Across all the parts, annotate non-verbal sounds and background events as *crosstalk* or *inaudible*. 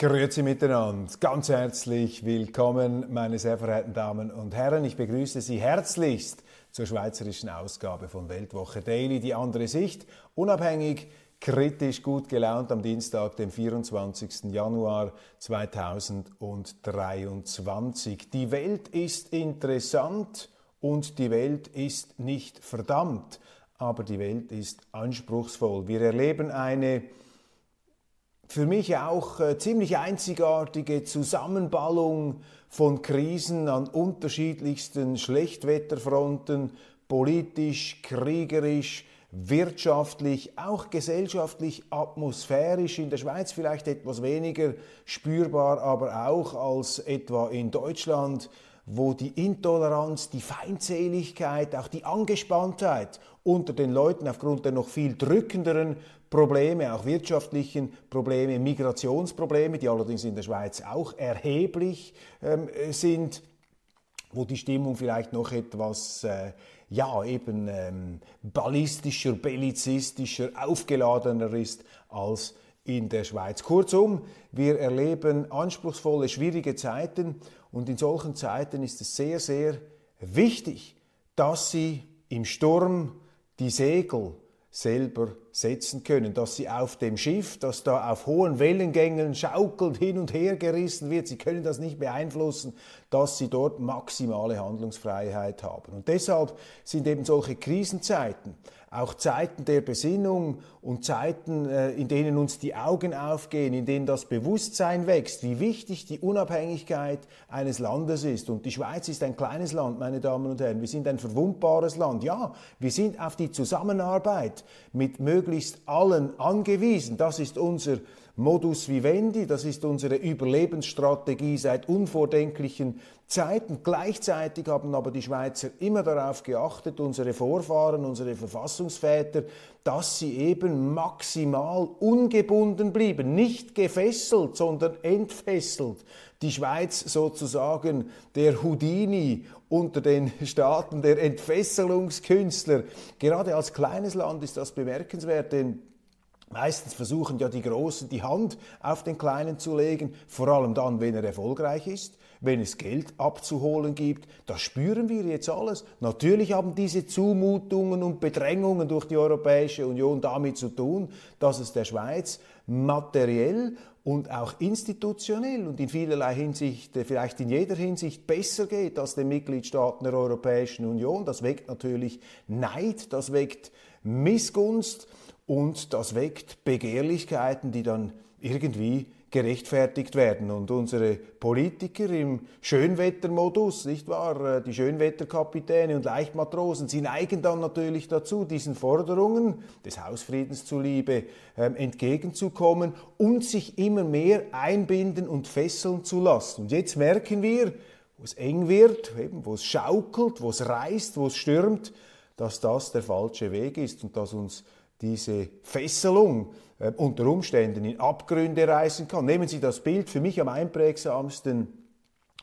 Grüezi miteinander, ganz herzlich willkommen, meine sehr verehrten Damen und Herren. Ich begrüße Sie herzlichst zur schweizerischen Ausgabe von Weltwoche Daily, die andere Sicht, unabhängig, kritisch, gut gelaunt am Dienstag, dem 24. Januar 2023. Die Welt ist interessant und die Welt ist nicht verdammt, aber die Welt ist anspruchsvoll. Wir erleben eine für mich auch äh, ziemlich einzigartige Zusammenballung von Krisen an unterschiedlichsten Schlechtwetterfronten, politisch, kriegerisch, wirtschaftlich, auch gesellschaftlich, atmosphärisch, in der Schweiz vielleicht etwas weniger spürbar, aber auch als etwa in Deutschland, wo die Intoleranz, die Feindseligkeit, auch die Angespanntheit unter den Leuten aufgrund der noch viel drückenderen Probleme, auch wirtschaftlichen Probleme, Migrationsprobleme, die allerdings in der Schweiz auch erheblich ähm, sind, wo die Stimmung vielleicht noch etwas, äh, ja, eben ähm, ballistischer, bellizistischer, aufgeladener ist als in der Schweiz. Kurzum, wir erleben anspruchsvolle, schwierige Zeiten und in solchen Zeiten ist es sehr, sehr wichtig, dass Sie im Sturm die Segel selber setzen können, dass sie auf dem Schiff, das da auf hohen Wellengängen schaukelt, hin und her gerissen wird, sie können das nicht beeinflussen, dass sie dort maximale Handlungsfreiheit haben. Und deshalb sind eben solche Krisenzeiten auch Zeiten der Besinnung und Zeiten, äh, in denen uns die Augen aufgehen, in denen das Bewusstsein wächst, wie wichtig die Unabhängigkeit eines Landes ist. Und die Schweiz ist ein kleines Land, meine Damen und Herren. Wir sind ein verwundbares Land. Ja, wir sind auf die Zusammenarbeit mit möglichst allen angewiesen. Das ist unser Modus vivendi, das ist unsere Überlebensstrategie seit unvordenklichen Zeiten. Gleichzeitig haben aber die Schweizer immer darauf geachtet, unsere Vorfahren, unsere Verfassungsväter, dass sie eben maximal ungebunden blieben, nicht gefesselt, sondern entfesselt. Die Schweiz sozusagen der Houdini unter den Staaten der Entfesselungskünstler. Gerade als kleines Land ist das bemerkenswert, denn Meistens versuchen ja die Großen die Hand auf den Kleinen zu legen, vor allem dann, wenn er erfolgreich ist, wenn es Geld abzuholen gibt. Das spüren wir jetzt alles. Natürlich haben diese Zumutungen und Bedrängungen durch die Europäische Union damit zu tun, dass es der Schweiz materiell und auch institutionell und in vielerlei Hinsicht, äh, vielleicht in jeder Hinsicht besser geht als den Mitgliedstaaten der Europäischen Union. Das weckt natürlich Neid, das weckt Missgunst und das weckt Begehrlichkeiten, die dann irgendwie gerechtfertigt werden. Und unsere Politiker im Schönwettermodus, nicht wahr, äh, die Schönwetterkapitäne und Leichtmatrosen, sie neigen dann natürlich dazu, diesen Forderungen des Hausfriedens zuliebe ähm, entgegenzukommen und sich immer mehr einbinden und fesseln zu lassen. Und jetzt merken wir, wo es eng wird, eben, wo es schaukelt, wo es reißt, wo es stürmt, dass das der falsche Weg ist und dass uns diese Fesselung äh, unter Umständen in Abgründe reißen kann. Nehmen Sie das Bild für mich am einprägsamsten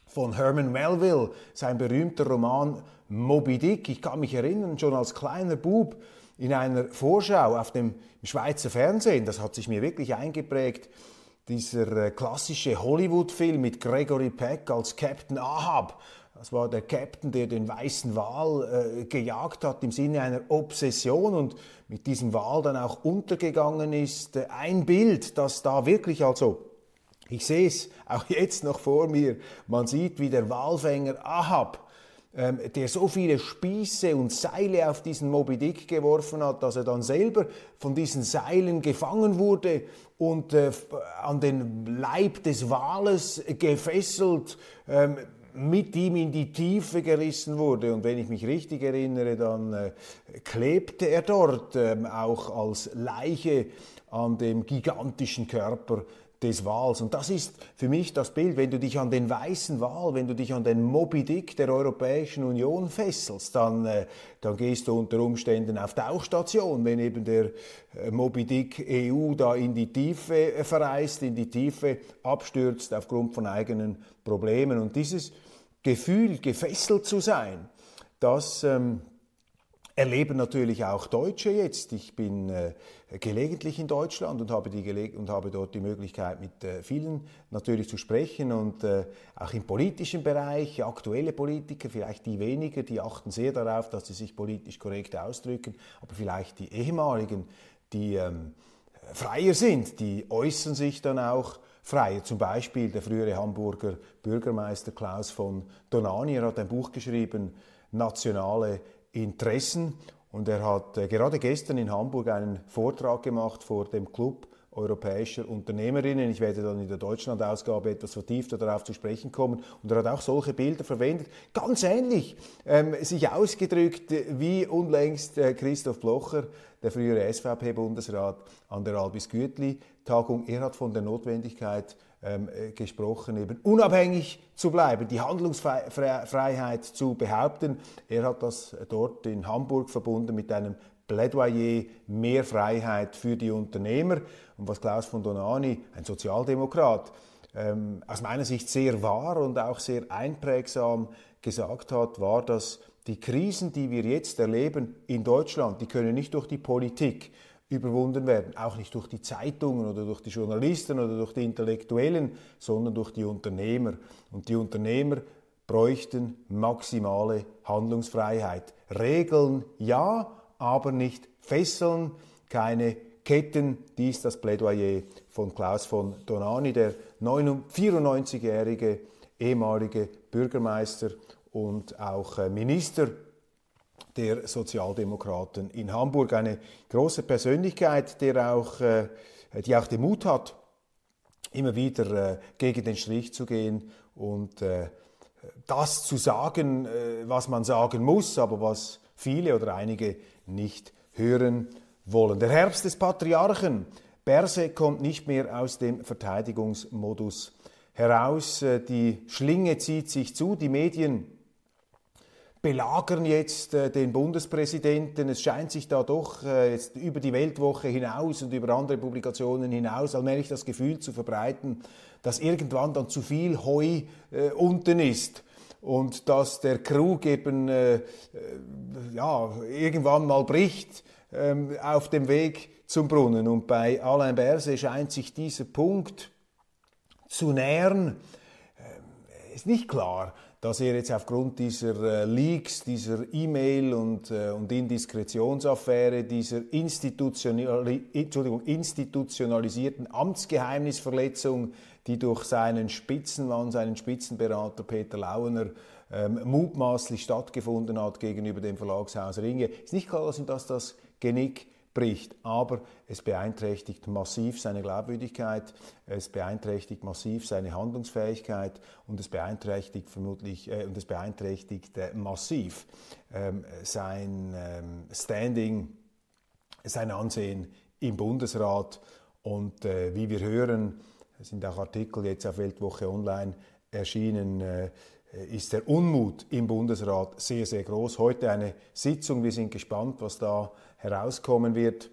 von Herman Melville, sein berühmter Roman Moby Dick. Ich kann mich erinnern, schon als kleiner Bub in einer Vorschau auf dem Schweizer Fernsehen, das hat sich mir wirklich eingeprägt, dieser äh, klassische Hollywood-Film mit Gregory Peck als Captain Ahab. Das war der Captain, der den weißen Wal äh, gejagt hat im Sinne einer Obsession und mit diesem Wal dann auch untergegangen ist. Ein Bild, das da wirklich also, ich sehe es auch *laughs* jetzt noch vor mir, man sieht, wie der Walfänger Ahab ähm, der so viele Spieße und Seile auf diesen Moby Dick geworfen hat, dass er dann selber von diesen Seilen gefangen wurde und äh, an den Leib des Wales gefesselt ähm, mit ihm in die Tiefe gerissen wurde. Und wenn ich mich richtig erinnere, dann äh, klebte er dort ähm, auch als Leiche an dem gigantischen Körper des Wals. Und das ist für mich das Bild, wenn du dich an den weißen Wal, wenn du dich an den Moby Dick der Europäischen Union fesselst, dann, äh, dann gehst du unter Umständen auf Tauchstation, wenn eben der äh, Moby Dick EU da in die Tiefe äh, verreist, in die Tiefe abstürzt aufgrund von eigenen Problemen. Und dieses Gefühl, gefesselt zu sein, das ähm, erleben natürlich auch Deutsche jetzt. Ich bin äh, gelegentlich in Deutschland und habe, die und habe dort die Möglichkeit, mit äh, vielen natürlich zu sprechen und äh, auch im politischen Bereich, aktuelle Politiker, vielleicht die weniger, die achten sehr darauf, dass sie sich politisch korrekt ausdrücken, aber vielleicht die ehemaligen, die ähm, freier sind, die äußern sich dann auch freier. Zum Beispiel der frühere Hamburger Bürgermeister Klaus von Donani, er hat ein Buch geschrieben, Nationale Interessen. Und er hat äh, gerade gestern in Hamburg einen Vortrag gemacht vor dem Club europäischer Unternehmerinnen. Ich werde dann in der Deutschland-Ausgabe etwas vertiefter darauf zu sprechen kommen. Und er hat auch solche Bilder verwendet, ganz ähnlich ähm, sich ausgedrückt wie unlängst äh, Christoph Blocher, der frühere SVP-Bundesrat, an der Albis Gütli-Tagung. Er hat von der Notwendigkeit ähm, äh, gesprochen, eben unabhängig zu bleiben, die Handlungsfreiheit zu behaupten. Er hat das dort in Hamburg verbunden mit einem Plädoyer mehr Freiheit für die Unternehmer. Und was Klaus von Donani, ein Sozialdemokrat, ähm, aus meiner Sicht sehr wahr und auch sehr einprägsam gesagt hat, war, dass die Krisen, die wir jetzt erleben in Deutschland, die können nicht durch die Politik, überwunden werden. Auch nicht durch die Zeitungen oder durch die Journalisten oder durch die Intellektuellen, sondern durch die Unternehmer. Und die Unternehmer bräuchten maximale Handlungsfreiheit. Regeln ja, aber nicht Fesseln, keine Ketten. Dies das Plädoyer von Klaus von Donani, der 94-jährige ehemalige Bürgermeister und auch äh, Minister der Sozialdemokraten in Hamburg. Eine große Persönlichkeit, der auch, äh, die auch den Mut hat, immer wieder äh, gegen den Strich zu gehen und das zu sagen, was man sagen muss, aber was viele oder einige nicht hören wollen. Der Herbst des Patriarchen. Berse kommt nicht mehr aus dem Verteidigungsmodus heraus. Die Schlinge zieht sich zu. Die Medien belagern jetzt äh, den Bundespräsidenten. Es scheint sich da doch äh, jetzt über die Weltwoche hinaus und über andere Publikationen hinaus allmählich das Gefühl zu verbreiten, dass irgendwann dann zu viel Heu äh, unten ist und dass der Krug eben äh, äh ja, irgendwann mal bricht ähm, auf dem Weg zum Brunnen. Und bei Alain Berset scheint sich dieser Punkt zu nähern. Ähm, ist nicht klar, dass er jetzt aufgrund dieser äh, Leaks, dieser E-Mail und, äh, und Indiskretionsaffäre, dieser institutionali institutionalisierten Amtsgeheimnisverletzung, die durch seinen Spitzenmann, seinen Spitzenberater Peter Lauener ähm, mutmaßlich stattgefunden hat gegenüber dem Verlagshaus Ringe, ist nicht klar, dass ihm das das Genick bricht. Aber es beeinträchtigt massiv seine Glaubwürdigkeit, es beeinträchtigt massiv seine Handlungsfähigkeit und es beeinträchtigt vermutlich äh, und es beeinträchtigt äh, massiv ähm, sein ähm, Standing, sein Ansehen im Bundesrat. Und äh, wie wir hören, sind auch Artikel jetzt auf Weltwoche Online erschienen, äh, ist der Unmut im Bundesrat sehr, sehr groß. Heute eine Sitzung, wir sind gespannt, was da herauskommen wird,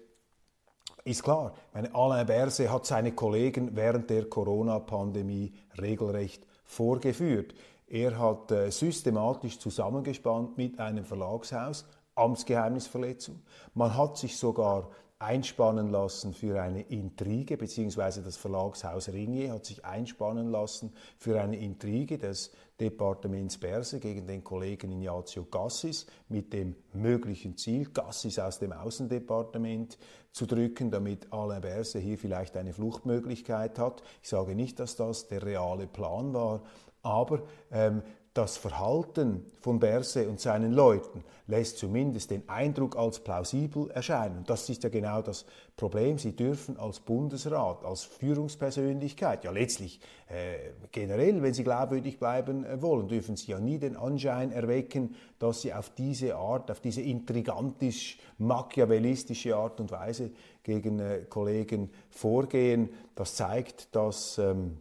ist klar. Meine, Alain Berset hat seine Kollegen während der Corona-Pandemie regelrecht vorgeführt. Er hat äh, systematisch zusammengespannt mit einem Verlagshaus, Amtsgeheimnisverletzung. Man hat sich sogar einspannen lassen für eine Intrige, beziehungsweise das Verlagshaus Ringier hat sich einspannen lassen für eine Intrige des Departements Berse gegen den Kollegen Ignazio Gassis mit dem möglichen Ziel, Gassis aus dem Außendepartement zu drücken, damit Alain Berse hier vielleicht eine Fluchtmöglichkeit hat. Ich sage nicht, dass das der reale Plan war, aber ähm, das Verhalten von Berse und seinen Leuten lässt zumindest den Eindruck als plausibel erscheinen. Das ist ja genau das Problem. Sie dürfen als Bundesrat, als Führungspersönlichkeit, ja letztlich äh, generell, wenn Sie glaubwürdig bleiben äh, wollen, dürfen Sie ja nie den Anschein erwecken, dass Sie auf diese Art, auf diese intrigantisch-machiavellistische Art und Weise gegen äh, Kollegen vorgehen. Das zeigt, dass ähm,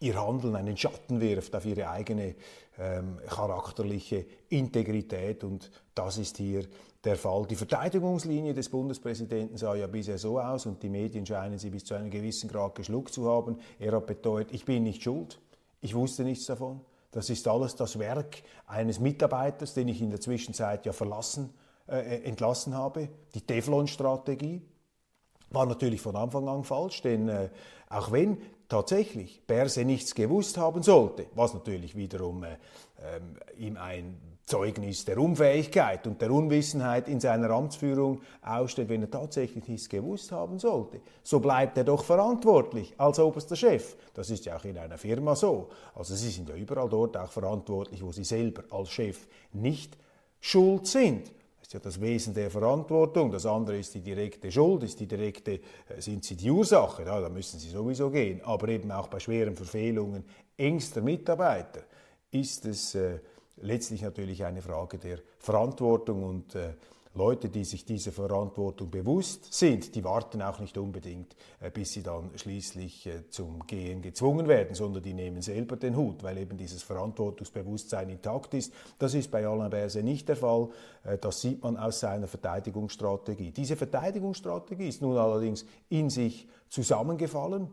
ihr Handeln einen Schatten wirft auf ihre eigene ähm, charakterliche Integrität und das ist hier der Fall. Die Verteidigungslinie des Bundespräsidenten sah ja bisher so aus und die Medien scheinen sie bis zu einem gewissen Grad geschluckt zu haben. Er hat beteuert, ich bin nicht schuld, ich wusste nichts davon. Das ist alles das Werk eines Mitarbeiters, den ich in der Zwischenzeit ja verlassen, äh, entlassen habe. Die Teflon-Strategie war natürlich von Anfang an falsch, denn äh, auch wenn tatsächlich Berse nichts gewusst haben sollte, was natürlich wiederum äh, äh, ihm ein Zeugnis der Unfähigkeit und der Unwissenheit in seiner Amtsführung ausstellt, wenn er tatsächlich nichts gewusst haben sollte. So bleibt er doch verantwortlich als oberster Chef. Das ist ja auch in einer Firma so. Also Sie sind ja überall dort auch verantwortlich, wo Sie selber als Chef nicht schuld sind ist ja das Wesen der Verantwortung. Das andere ist die direkte Schuld, ist die direkte, äh, sind sie die Ursache, ja, da müssen sie sowieso gehen. Aber eben auch bei schweren Verfehlungen engster Mitarbeiter ist es äh, letztlich natürlich eine Frage der Verantwortung und äh, Leute, die sich dieser Verantwortung bewusst sind, die warten auch nicht unbedingt, äh, bis sie dann schließlich äh, zum Gehen gezwungen werden, sondern die nehmen selber den Hut, weil eben dieses Verantwortungsbewusstsein intakt ist. Das ist bei Alain Berset nicht der Fall. Äh, das sieht man aus seiner Verteidigungsstrategie. Diese Verteidigungsstrategie ist nun allerdings in sich zusammengefallen.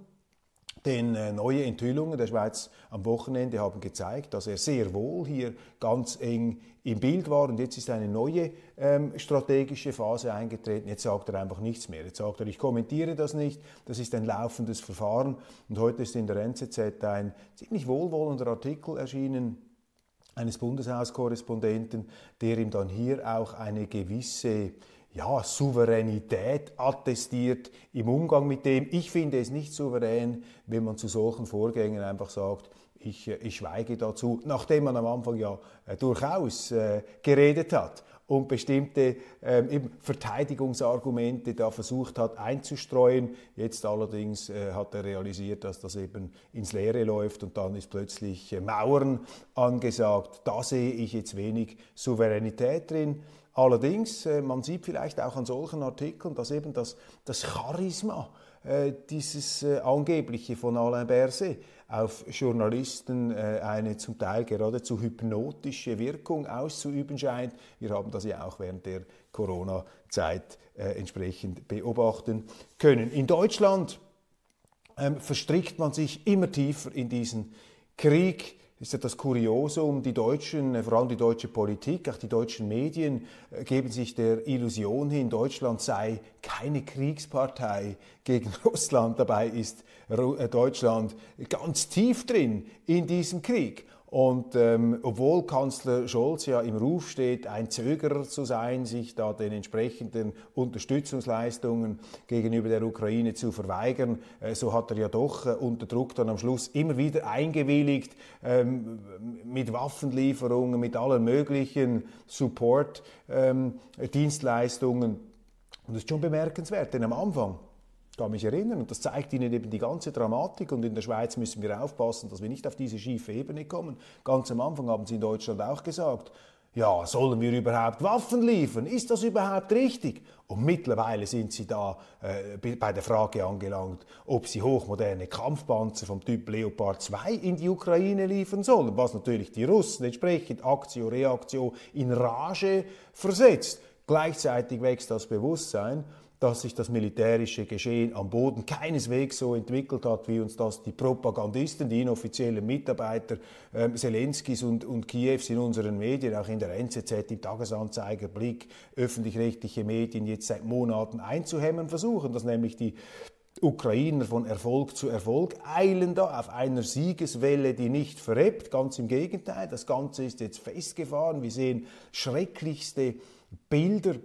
Denn äh, neue Enthüllungen der Schweiz am Wochenende haben gezeigt, dass er sehr wohl hier ganz eng im Bild war. Und jetzt ist eine neue ähm, strategische Phase eingetreten. Jetzt sagt er einfach nichts mehr. Jetzt sagt er, ich kommentiere das nicht. Das ist ein laufendes Verfahren. Und heute ist in der NZZ ein ziemlich wohlwollender Artikel erschienen eines Bundeshauskorrespondenten, der ihm dann hier auch eine gewisse ja, Souveränität attestiert im Umgang mit dem. Ich finde es nicht souverän, wenn man zu solchen Vorgängen einfach sagt, ich, äh, ich schweige dazu, nachdem man am Anfang ja äh, durchaus äh, geredet hat und bestimmte ähm, Verteidigungsargumente da versucht hat einzustreuen. Jetzt allerdings äh, hat er realisiert, dass das eben ins Leere läuft und dann ist plötzlich äh, Mauern angesagt. Da sehe ich jetzt wenig Souveränität drin. Allerdings, äh, man sieht vielleicht auch an solchen Artikeln, dass eben das, das Charisma, äh, dieses äh, angebliche von Alain Berset, auf Journalisten eine zum Teil geradezu hypnotische Wirkung auszuüben scheint. Wir haben das ja auch während der Corona-Zeit entsprechend beobachten können. In Deutschland ähm, verstrickt man sich immer tiefer in diesen Krieg ist ja das Kuriosum, die Deutschen, äh, vor allem die deutsche Politik, auch die deutschen Medien äh, geben sich der Illusion hin, Deutschland sei keine Kriegspartei gegen *laughs* Russland. Dabei ist äh, Deutschland ganz tief drin in diesem Krieg. Und ähm, obwohl Kanzler Scholz ja im Ruf steht, ein Zögerer zu sein, sich da den entsprechenden Unterstützungsleistungen gegenüber der Ukraine zu verweigern, äh, so hat er ja doch äh, unter Druck dann am Schluss immer wieder eingewilligt ähm, mit Waffenlieferungen, mit allen möglichen Support-Dienstleistungen. Ähm, und das ist schon bemerkenswert, denn am Anfang kann mich erinnern. Und das zeigt Ihnen eben die ganze Dramatik. Und in der Schweiz müssen wir aufpassen, dass wir nicht auf diese schiefe Ebene kommen. Ganz am Anfang haben Sie in Deutschland auch gesagt, ja, sollen wir überhaupt Waffen liefern? Ist das überhaupt richtig? Und mittlerweile sind sie da äh, bei der Frage angelangt, ob sie hochmoderne Kampfpanzer vom Typ Leopard 2 in die Ukraine liefern sollen, was natürlich die Russen entsprechend Aktio, Reaktio in Rage versetzt. Gleichzeitig wächst das Bewusstsein, dass sich das militärische Geschehen am Boden keineswegs so entwickelt hat, wie uns das die Propagandisten, die inoffiziellen Mitarbeiter äh, Zelenskis und, und Kiews in unseren Medien, auch in der NZZ, im Tagesanzeiger, Blick, öffentlich-rechtliche Medien jetzt seit Monaten einzuhemmen versuchen, dass nämlich die Ukrainer von Erfolg zu Erfolg eilen da auf einer Siegeswelle, die nicht verreppt. Ganz im Gegenteil, das Ganze ist jetzt festgefahren. Wir sehen schrecklichste Bilder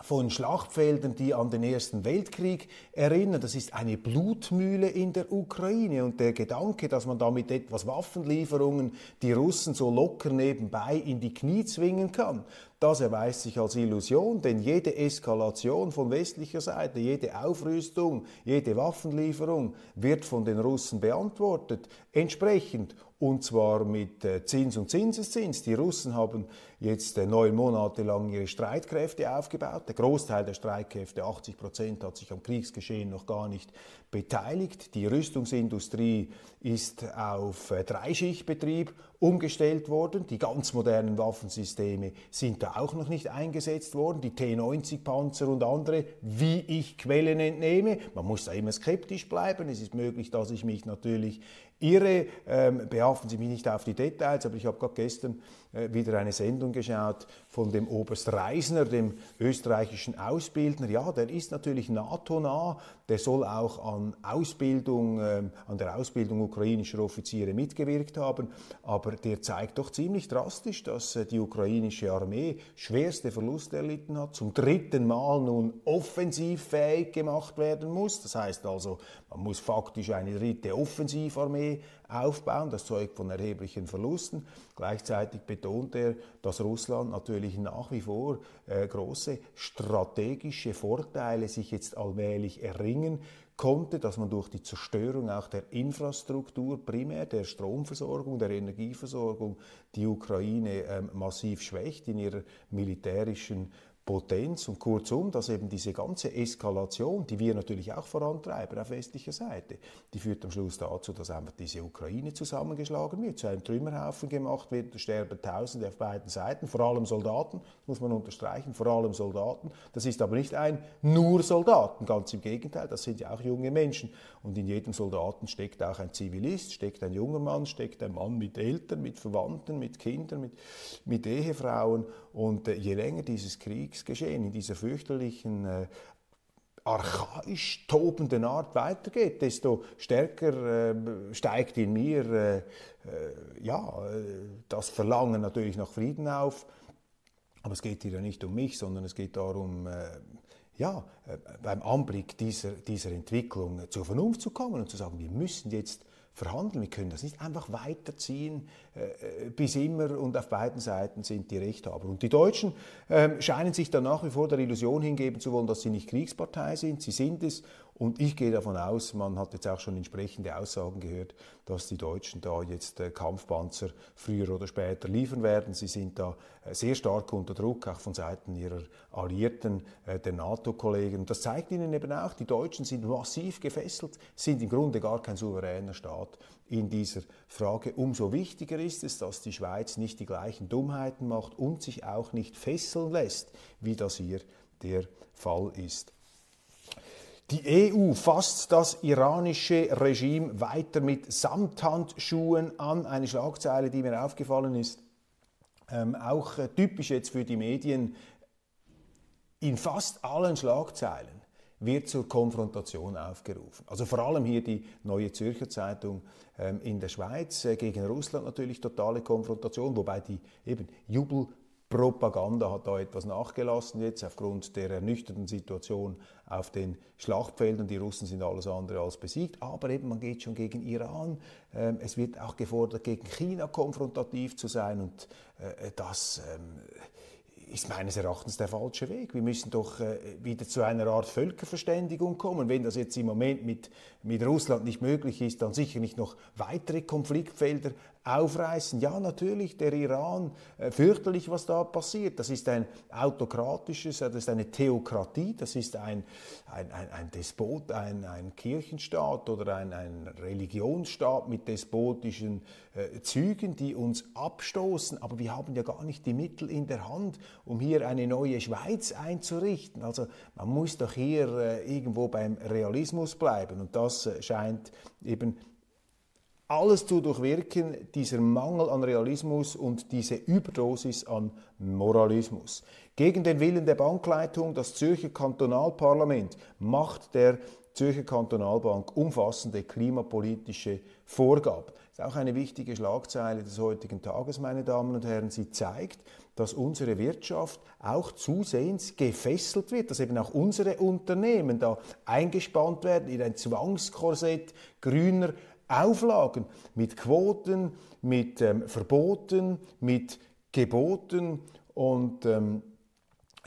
von Schlachtfeldern, die an den Ersten Weltkrieg erinnern. Das ist eine Blutmühle in der Ukraine. Und der Gedanke, dass man da mit etwas Waffenlieferungen die Russen so locker nebenbei in die Knie zwingen kann, das erweist sich als Illusion, denn jede Eskalation von westlicher Seite, jede Aufrüstung, jede Waffenlieferung wird von den Russen beantwortet, entsprechend und zwar mit äh, Zins und Zinseszins. Die Russen haben jetzt äh, neun Monate lang ihre Streitkräfte aufgebaut. Der Großteil der Streitkräfte, 80 Prozent, hat sich am Kriegsgeschehen noch gar nicht beteiligt. Die Rüstungsindustrie ist auf äh, Dreischichtbetrieb umgestellt worden. Die ganz modernen Waffensysteme sind da auch noch nicht eingesetzt worden. Die T-90-Panzer und andere, wie ich Quellen entnehme. Man muss da immer skeptisch bleiben. Es ist möglich, dass ich mich natürlich irre. Ähm, behaften Sie mich nicht auf die Details, aber ich habe gerade gestern äh, wieder eine Sendung geschaut von dem Oberst Reisner, dem österreichischen Ausbildner. Ja, der ist natürlich NATO-nah, der soll auch an Ausbildung, äh, an der Ausbildung ukrainischer Offiziere mitgewirkt haben, aber der zeigt doch ziemlich drastisch, dass äh, die ukrainische Armee schwerste Verluste erlitten hat, zum dritten Mal nun offensivfähig gemacht werden muss. Das heißt also, man muss faktisch eine dritte Offensivarmee aufbauen. Das zeugt von erheblichen Verlusten. Gleichzeitig betont er, dass Russland natürlich nach wie vor äh, große strategische Vorteile sich jetzt allmählich erringen konnte, dass man durch die Zerstörung auch der Infrastruktur, primär der Stromversorgung, der Energieversorgung, die Ukraine ähm, massiv schwächt in ihrer militärischen Potenz und kurzum, dass eben diese ganze Eskalation, die wir natürlich auch vorantreiben auf westlicher Seite, die führt am Schluss dazu, dass einfach diese Ukraine zusammengeschlagen wird, zu einem Trümmerhaufen gemacht wird, da sterben Tausende auf beiden Seiten, vor allem Soldaten, muss man unterstreichen, vor allem Soldaten. Das ist aber nicht ein nur Soldaten, ganz im Gegenteil, das sind ja auch junge Menschen. Und in jedem Soldaten steckt auch ein Zivilist, steckt ein junger Mann, steckt ein Mann mit Eltern, mit Verwandten, mit Kindern, mit, mit Ehefrauen und äh, je länger dieses Kriegsgeschehen in dieser fürchterlichen äh, archaisch tobenden Art weitergeht, desto stärker äh, steigt in mir äh, äh, ja, äh, das Verlangen natürlich nach Frieden auf. Aber es geht hier ja nicht um mich, sondern es geht darum, ja, beim Anblick dieser, dieser Entwicklung zur Vernunft zu kommen und zu sagen, wir müssen jetzt verhandeln. Wir können das nicht einfach weiterziehen äh, äh, bis immer und auf beiden Seiten sind die Rechthaber. Und die Deutschen äh, scheinen sich dann nach wie vor der Illusion hingeben zu wollen, dass sie nicht Kriegspartei sind. Sie sind es und ich gehe davon aus, man hat jetzt auch schon entsprechende Aussagen gehört, dass die Deutschen da jetzt äh, Kampfpanzer früher oder später liefern werden. Sie sind da äh, sehr stark unter Druck, auch von Seiten ihrer Alliierten, äh, der NATO-Kollegen. Das zeigt ihnen eben auch, die Deutschen sind massiv gefesselt, sind im Grunde gar kein souveräner Staat in dieser Frage. Umso wichtiger ist es, dass die Schweiz nicht die gleichen Dummheiten macht und sich auch nicht fesseln lässt, wie das hier der Fall ist. Die EU fasst das iranische Regime weiter mit Samthandschuhen an. Eine Schlagzeile, die mir aufgefallen ist, ähm, auch äh, typisch jetzt für die Medien. In fast allen Schlagzeilen wird zur Konfrontation aufgerufen. Also vor allem hier die Neue Zürcher Zeitung ähm, in der Schweiz äh, gegen Russland natürlich totale Konfrontation, wobei die eben Jubel Propaganda hat da etwas nachgelassen jetzt aufgrund der ernüchternden Situation auf den Schlachtfeldern. Die Russen sind alles andere als besiegt, aber eben man geht schon gegen Iran. Ähm, es wird auch gefordert, gegen China konfrontativ zu sein und äh, das ähm, ist meines Erachtens der falsche Weg. Wir müssen doch äh, wieder zu einer Art Völkerverständigung kommen. Wenn das jetzt im Moment mit, mit Russland nicht möglich ist, dann sicher nicht noch weitere Konfliktfelder aufreißen. Ja, natürlich, der Iran, äh, fürchterlich, was da passiert. Das ist ein autokratisches, das ist eine Theokratie, das ist ein, ein, ein, ein Despot, ein, ein Kirchenstaat oder ein, ein Religionsstaat mit despotischen äh, Zügen, die uns abstoßen. Aber wir haben ja gar nicht die Mittel in der Hand, um hier eine neue Schweiz einzurichten. Also man muss doch hier äh, irgendwo beim Realismus bleiben. Und das äh, scheint eben alles zu durchwirken, dieser Mangel an Realismus und diese Überdosis an Moralismus. Gegen den Willen der Bankleitung, das Zürcher Kantonalparlament macht der Zürcher Kantonalbank umfassende klimapolitische Vorgaben. Das ist auch eine wichtige Schlagzeile des heutigen Tages, meine Damen und Herren. Sie zeigt, dass unsere Wirtschaft auch zusehends gefesselt wird, dass eben auch unsere Unternehmen da eingespannt werden in ein Zwangskorsett grüner Auflagen mit Quoten, mit ähm, Verboten, mit Geboten und ähm,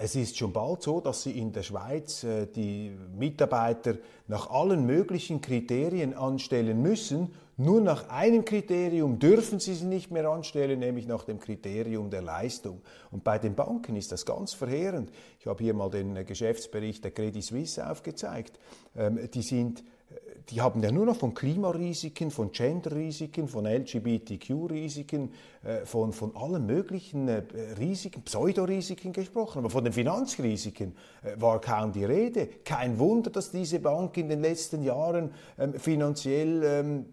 es ist schon bald so, dass sie in der Schweiz äh, die Mitarbeiter nach allen möglichen Kriterien anstellen müssen. Nur nach einem Kriterium dürfen sie sie nicht mehr anstellen, nämlich nach dem Kriterium der Leistung. Und bei den Banken ist das ganz verheerend. Ich habe hier mal den äh, Geschäftsbericht der Credit Suisse aufgezeigt. Ähm, die sind die haben ja nur noch von Klimarisiken, von Genderrisiken, von LGBTQ-Risiken, äh, von, von allen möglichen äh, Risiken, Pseudorisiken gesprochen. Aber von den Finanzrisiken äh, war kaum die Rede. Kein Wunder, dass diese Bank in den letzten Jahren ähm, finanziell ähm,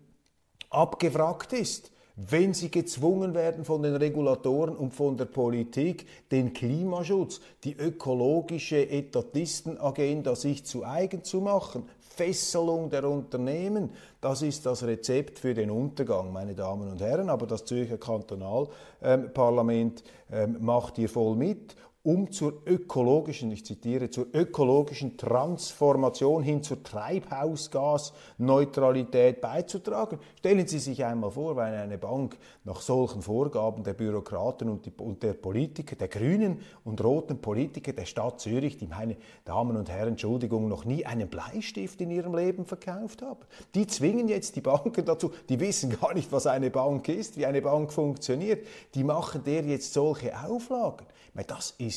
abgewrackt ist wenn sie gezwungen werden von den Regulatoren und von der Politik, den Klimaschutz, die ökologische Etatistenagenda sich zu eigen zu machen, Fesselung der Unternehmen. Das ist das Rezept für den Untergang, meine Damen und Herren. Aber das Zürcher Kantonalparlament ähm, macht hier voll mit um zur ökologischen, ich zitiere, zur ökologischen Transformation hin zur Treibhausgasneutralität beizutragen. Stellen Sie sich einmal vor, wenn eine Bank nach solchen Vorgaben der Bürokraten und, die, und der Politiker, der grünen und roten Politiker der Stadt Zürich, die meine Damen und Herren, Entschuldigung, noch nie einen Bleistift in ihrem Leben verkauft haben. Die zwingen jetzt die Banken dazu, die wissen gar nicht, was eine Bank ist, wie eine Bank funktioniert. Die machen der jetzt solche Auflagen. Weil das ist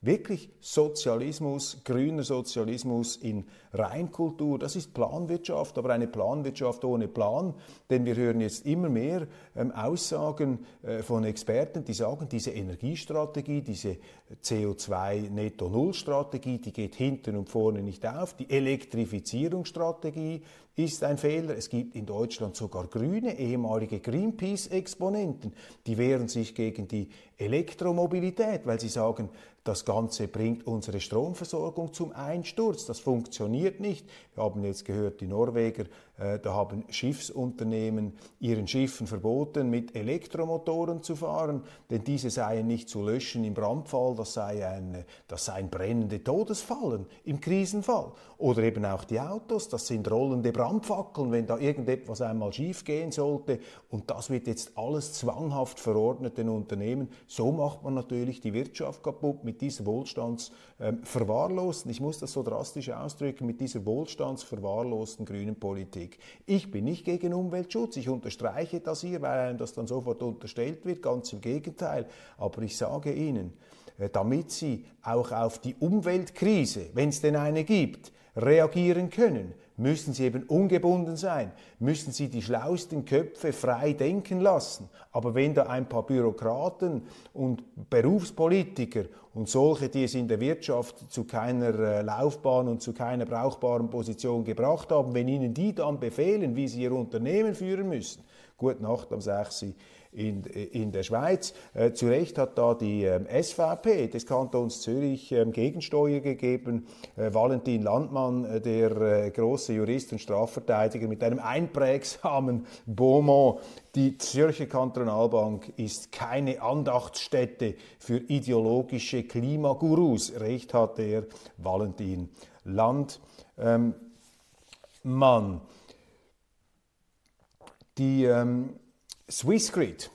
wirklich Sozialismus, grüner Sozialismus in Reinkultur. Das ist Planwirtschaft, aber eine Planwirtschaft ohne Plan. Denn wir hören jetzt immer mehr ähm, Aussagen äh, von Experten, die sagen, diese Energiestrategie, diese CO2-Netto-Null-Strategie, die geht hinten und vorne nicht auf. Die Elektrifizierungsstrategie ist ein Fehler. Es gibt in Deutschland sogar grüne, ehemalige Greenpeace-Exponenten, die wehren sich gegen die Elektromobilität, weil sie sagen, das Ganze bringt unsere Stromversorgung zum Einsturz. Das funktioniert nicht. Wir haben jetzt gehört, die Norweger äh, da haben Schiffsunternehmen ihren Schiffen verboten, mit Elektromotoren zu fahren, denn diese seien nicht zu löschen im Brandfall, das, sei ein, das seien brennende Todesfallen im Krisenfall. Oder eben auch die Autos, das sind rollende Brandfackeln, wenn da irgendetwas einmal schief gehen sollte. Und das wird jetzt alles zwanghaft verordnet den Unternehmen. So macht man natürlich die Wirtschaft kaputt mit dieser Wohlstandsverwahrlosten, ähm, ich muss das so drastisch ausdrücken, mit dieser wohlstandsverwahrlosten grünen Politik. Politik. Ich bin nicht gegen Umweltschutz, ich unterstreiche das hier, weil einem das dann sofort unterstellt wird, ganz im Gegenteil. Aber ich sage Ihnen, äh, damit Sie auch auf die Umweltkrise, wenn es denn eine gibt, reagieren können, müssen sie eben ungebunden sein, müssen sie die schlauesten Köpfe frei denken lassen. Aber wenn da ein paar Bürokraten und Berufspolitiker und solche, die es in der Wirtschaft zu keiner äh, Laufbahn und zu keiner brauchbaren Position gebracht haben, wenn ihnen die dann befehlen, wie sie ihr Unternehmen führen müssen, Gute Nacht am 6 in, in der Schweiz. Äh, zu Recht hat da die ähm, SVP des Kantons Zürich ähm, Gegensteuer gegeben. Äh, Valentin Landmann, äh, der äh, große Jurist und Strafverteidiger, mit einem einprägsamen Beaumont. Die Zürcher Kantonalbank ist keine Andachtsstätte für ideologische Klimagurus. Recht hat der Valentin Landmann. Die ähm, Swissgrid,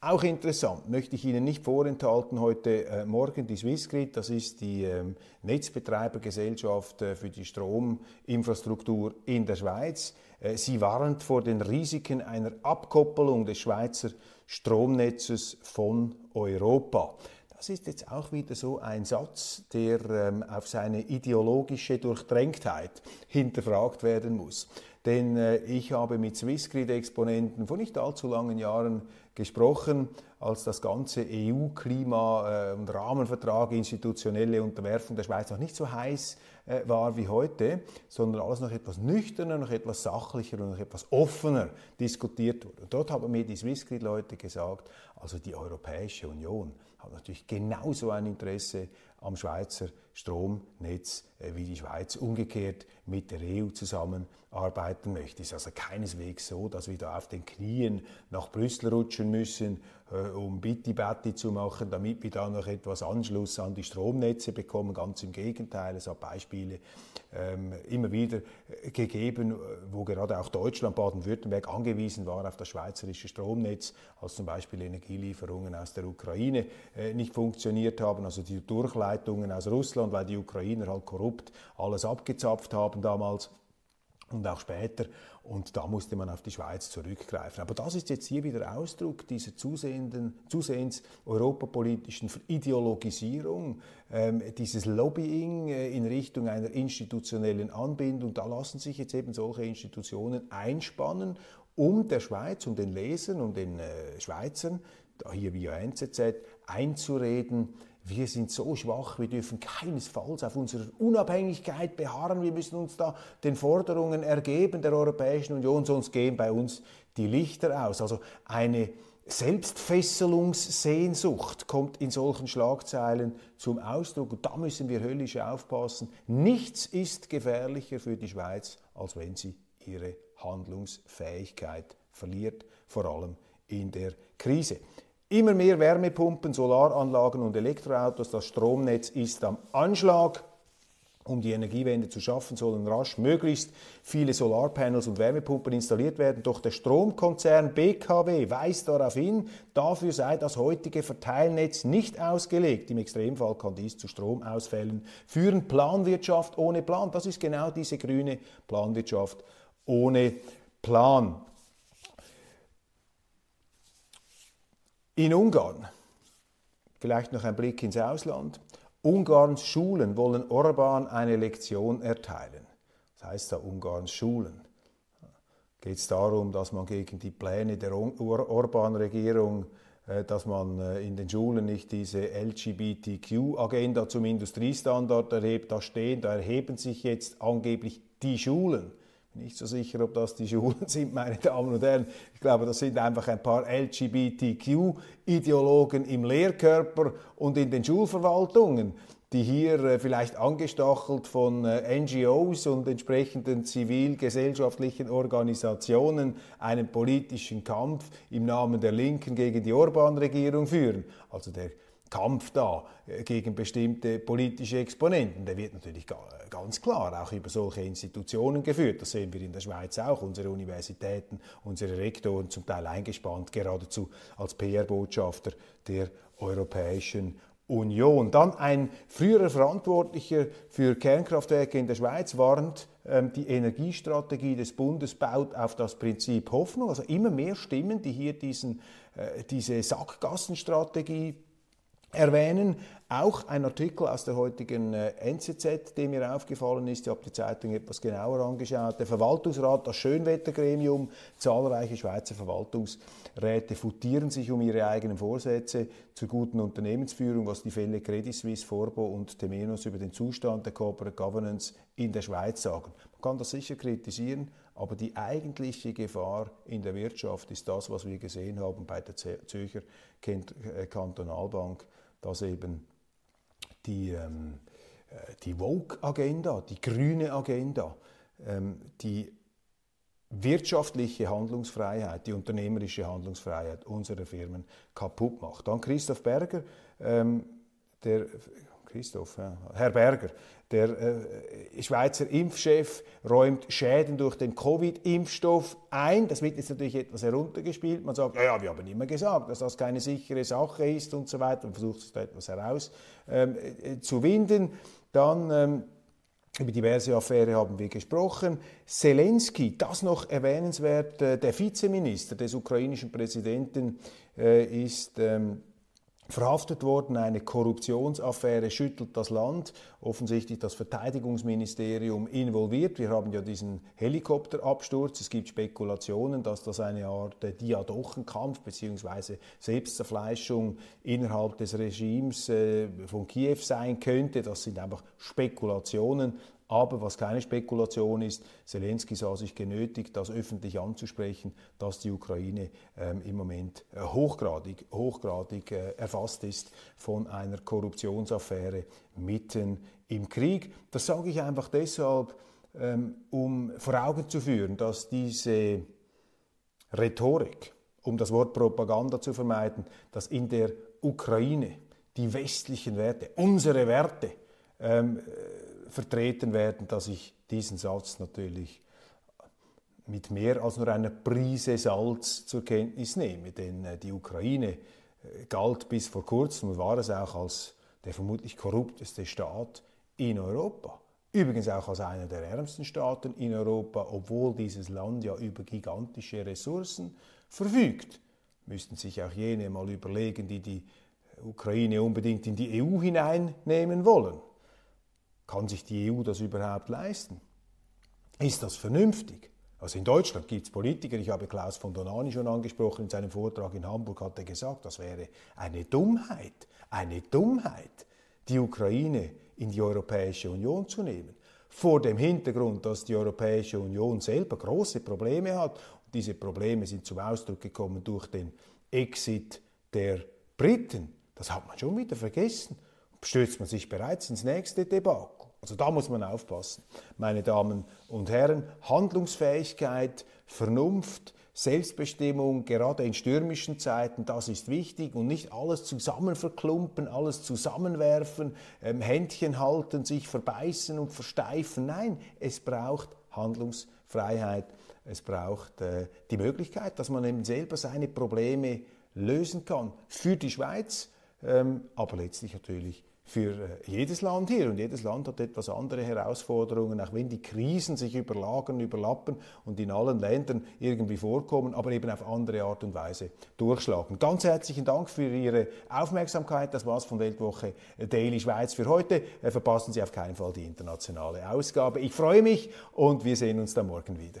auch interessant, möchte ich Ihnen nicht vorenthalten heute äh, Morgen. Die Swissgrid, das ist die ähm, Netzbetreibergesellschaft äh, für die Strominfrastruktur in der Schweiz. Äh, sie warnt vor den Risiken einer Abkoppelung des Schweizer Stromnetzes von Europa. Das ist jetzt auch wieder so ein Satz, der ähm, auf seine ideologische Durchdrängtheit hinterfragt werden muss. Denn äh, ich habe mit Swissgrid-Exponenten vor nicht allzu langen Jahren gesprochen, als das ganze EU-Klima- und Rahmenvertrag, institutionelle Unterwerfung der Schweiz noch nicht so heiß äh, war wie heute, sondern alles noch etwas nüchterner, noch etwas sachlicher und noch etwas offener diskutiert wurde. Und dort haben mir die Swissgrid-Leute gesagt, also die Europäische Union hat natürlich genauso ein Interesse am Schweizer Stromnetz äh, wie die Schweiz umgekehrt mit der EU zusammenarbeiten möchte. Es ist also keineswegs so, dass wir da auf den Knien nach Brüssel rutschen müssen, äh, um Bitti-Batti zu machen, damit wir da noch etwas Anschluss an die Stromnetze bekommen. Ganz im Gegenteil, es hat Beispiele ähm, immer wieder äh, gegeben, wo gerade auch Deutschland, Baden-Württemberg angewiesen war auf das schweizerische Stromnetz, als zum Beispiel Energielieferungen aus der Ukraine äh, nicht funktioniert haben, also die Durchleitungen aus Russland, weil die Ukrainer halt korrupt alles abgezapft haben damals und auch später. Und da musste man auf die Schweiz zurückgreifen. Aber das ist jetzt hier wieder Ausdruck dieser zusehenden, zusehends europapolitischen Ideologisierung, ähm, dieses Lobbying äh, in Richtung einer institutionellen Anbindung. Da lassen sich jetzt eben solche Institutionen einspannen, um der Schweiz, um den Lesern, um den äh, Schweizern, hier via NZZ, einzureden, wir sind so schwach, wir dürfen keinesfalls auf unserer Unabhängigkeit beharren, wir müssen uns da den Forderungen ergeben der Europäischen Union, sonst gehen bei uns die Lichter aus. Also eine Selbstfesselungssehnsucht kommt in solchen Schlagzeilen zum Ausdruck und da müssen wir höllisch aufpassen. Nichts ist gefährlicher für die Schweiz, als wenn sie ihre Handlungsfähigkeit verliert, vor allem in der Krise. Immer mehr Wärmepumpen, Solaranlagen und Elektroautos. Das Stromnetz ist am Anschlag. Um die Energiewende zu schaffen, sollen rasch möglichst viele Solarpanels und Wärmepumpen installiert werden. Doch der Stromkonzern BKW weist darauf hin, dafür sei das heutige Verteilnetz nicht ausgelegt. Im Extremfall kann dies zu Stromausfällen führen. Planwirtschaft ohne Plan, das ist genau diese grüne Planwirtschaft ohne Plan. In Ungarn, vielleicht noch ein Blick ins Ausland, Ungarns Schulen wollen Orban eine Lektion erteilen. Das heißt da Ungarns Schulen. Geht es darum, dass man gegen die Pläne der Orban-Regierung, äh, dass man äh, in den Schulen nicht diese LGBTQ-Agenda zum Industriestandard erhebt, da stehen, da erheben sich jetzt angeblich die Schulen nicht so sicher, ob das die Schulen *laughs* sind, meine Damen und Herren. Ich glaube, das sind einfach ein paar LGBTQ-Ideologen im Lehrkörper und in den Schulverwaltungen, die hier äh, vielleicht angestachelt von äh, NGOs und entsprechenden zivilgesellschaftlichen Organisationen einen politischen Kampf im Namen der Linken gegen die Orban-Regierung führen. Also der Kampf da äh, gegen bestimmte politische Exponenten, der wird natürlich ganz klar auch über solche Institutionen geführt. Das sehen wir in der Schweiz auch. Unsere Universitäten, unsere Rektoren zum Teil eingespannt, geradezu als PR-Botschafter der Europäischen Union. Dann ein früherer Verantwortlicher für Kernkraftwerke in der Schweiz warnt, ähm, die Energiestrategie des Bundes baut auf das Prinzip Hoffnung. Also immer mehr Stimmen, die hier diesen, äh, diese Sackgassenstrategie erwähnen. Auch ein Artikel aus der heutigen äh, NZZ, der mir aufgefallen ist. Ich habe die Zeitung etwas genauer angeschaut. Der Verwaltungsrat, das Schönwettergremium, zahlreiche Schweizer Verwaltungsräte futieren sich um ihre eigenen Vorsätze zur guten Unternehmensführung, was die Fälle Credit Suisse, Forbo und Temenos über den Zustand der Corporate Governance in der Schweiz sagen. Man kann das sicher kritisieren, aber die eigentliche Gefahr in der Wirtschaft ist das, was wir gesehen haben bei der Zürcher äh, Kantonalbank dass eben die, ähm, äh, die Vogue-Agenda, die grüne Agenda, ähm, die wirtschaftliche Handlungsfreiheit, die unternehmerische Handlungsfreiheit unserer Firmen kaputt macht. Dann Christoph Berger, ähm, der Christoph, ja, Herr Berger, der äh, Schweizer Impfchef räumt Schäden durch den Covid-Impfstoff ein. Das wird jetzt natürlich etwas heruntergespielt. Man sagt, ja, ja, wir haben immer gesagt, dass das keine sichere Sache ist und so weiter und versucht es da etwas herauszuwinden. Ähm, äh, Dann ähm, über diverse Affäre haben wir gesprochen. Zelensky, das noch erwähnenswert, äh, der Vizeminister des ukrainischen Präsidenten äh, ist ähm, verhaftet worden. Eine Korruptionsaffäre schüttelt das Land. Offensichtlich das Verteidigungsministerium involviert. Wir haben ja diesen Helikopterabsturz. Es gibt Spekulationen, dass das eine Art Diadochenkampf bzw. Selbstzerfleischung innerhalb des Regimes äh, von Kiew sein könnte. Das sind einfach Spekulationen. Aber was keine Spekulation ist, Zelensky sah sich genötigt, das öffentlich anzusprechen, dass die Ukraine ähm, im Moment äh, hochgradig, hochgradig äh, erfasst ist von einer Korruptionsaffäre mitten im Krieg. Das sage ich einfach deshalb, ähm, um vor Augen zu führen, dass diese Rhetorik, um das Wort Propaganda zu vermeiden, dass in der Ukraine die westlichen Werte, unsere Werte, ähm, vertreten werden, dass ich diesen Satz natürlich mit mehr als nur einer Prise Salz zur Kenntnis nehme. Denn äh, die Ukraine äh, galt bis vor kurzem und war es auch als der vermutlich korrupteste Staat in Europa. Übrigens auch als einer der ärmsten Staaten in Europa, obwohl dieses Land ja über gigantische Ressourcen verfügt. Müssten sich auch jene mal überlegen, die die Ukraine unbedingt in die EU hineinnehmen wollen. Kann sich die EU das überhaupt leisten? Ist das vernünftig? Also in Deutschland gibt es Politiker, ich habe Klaus von Donani schon angesprochen, in seinem Vortrag in Hamburg hat er gesagt, das wäre eine Dummheit, eine Dummheit, die Ukraine in die Europäische Union zu nehmen. Vor dem Hintergrund, dass die Europäische Union selber große Probleme hat. Und diese Probleme sind zum Ausdruck gekommen durch den Exit der Briten. Das hat man schon wieder vergessen. Stürzt man sich bereits ins nächste Debakel. Also da muss man aufpassen, meine Damen und Herren. Handlungsfähigkeit, Vernunft, Selbstbestimmung, gerade in stürmischen Zeiten, das ist wichtig und nicht alles zusammen verklumpen, alles zusammenwerfen, ähm, Händchen halten, sich verbeißen und versteifen. Nein, es braucht Handlungsfreiheit, es braucht äh, die Möglichkeit, dass man eben selber seine Probleme lösen kann. Für die Schweiz, ähm, aber letztlich natürlich für äh, jedes Land hier. Und jedes Land hat etwas andere Herausforderungen, auch wenn die Krisen sich überlagern, überlappen und in allen Ländern irgendwie vorkommen, aber eben auf andere Art und Weise durchschlagen. Ganz herzlichen Dank für Ihre Aufmerksamkeit. Das war's von Weltwoche Daily Schweiz für heute. Äh, verpassen Sie auf keinen Fall die internationale Ausgabe. Ich freue mich und wir sehen uns dann morgen wieder.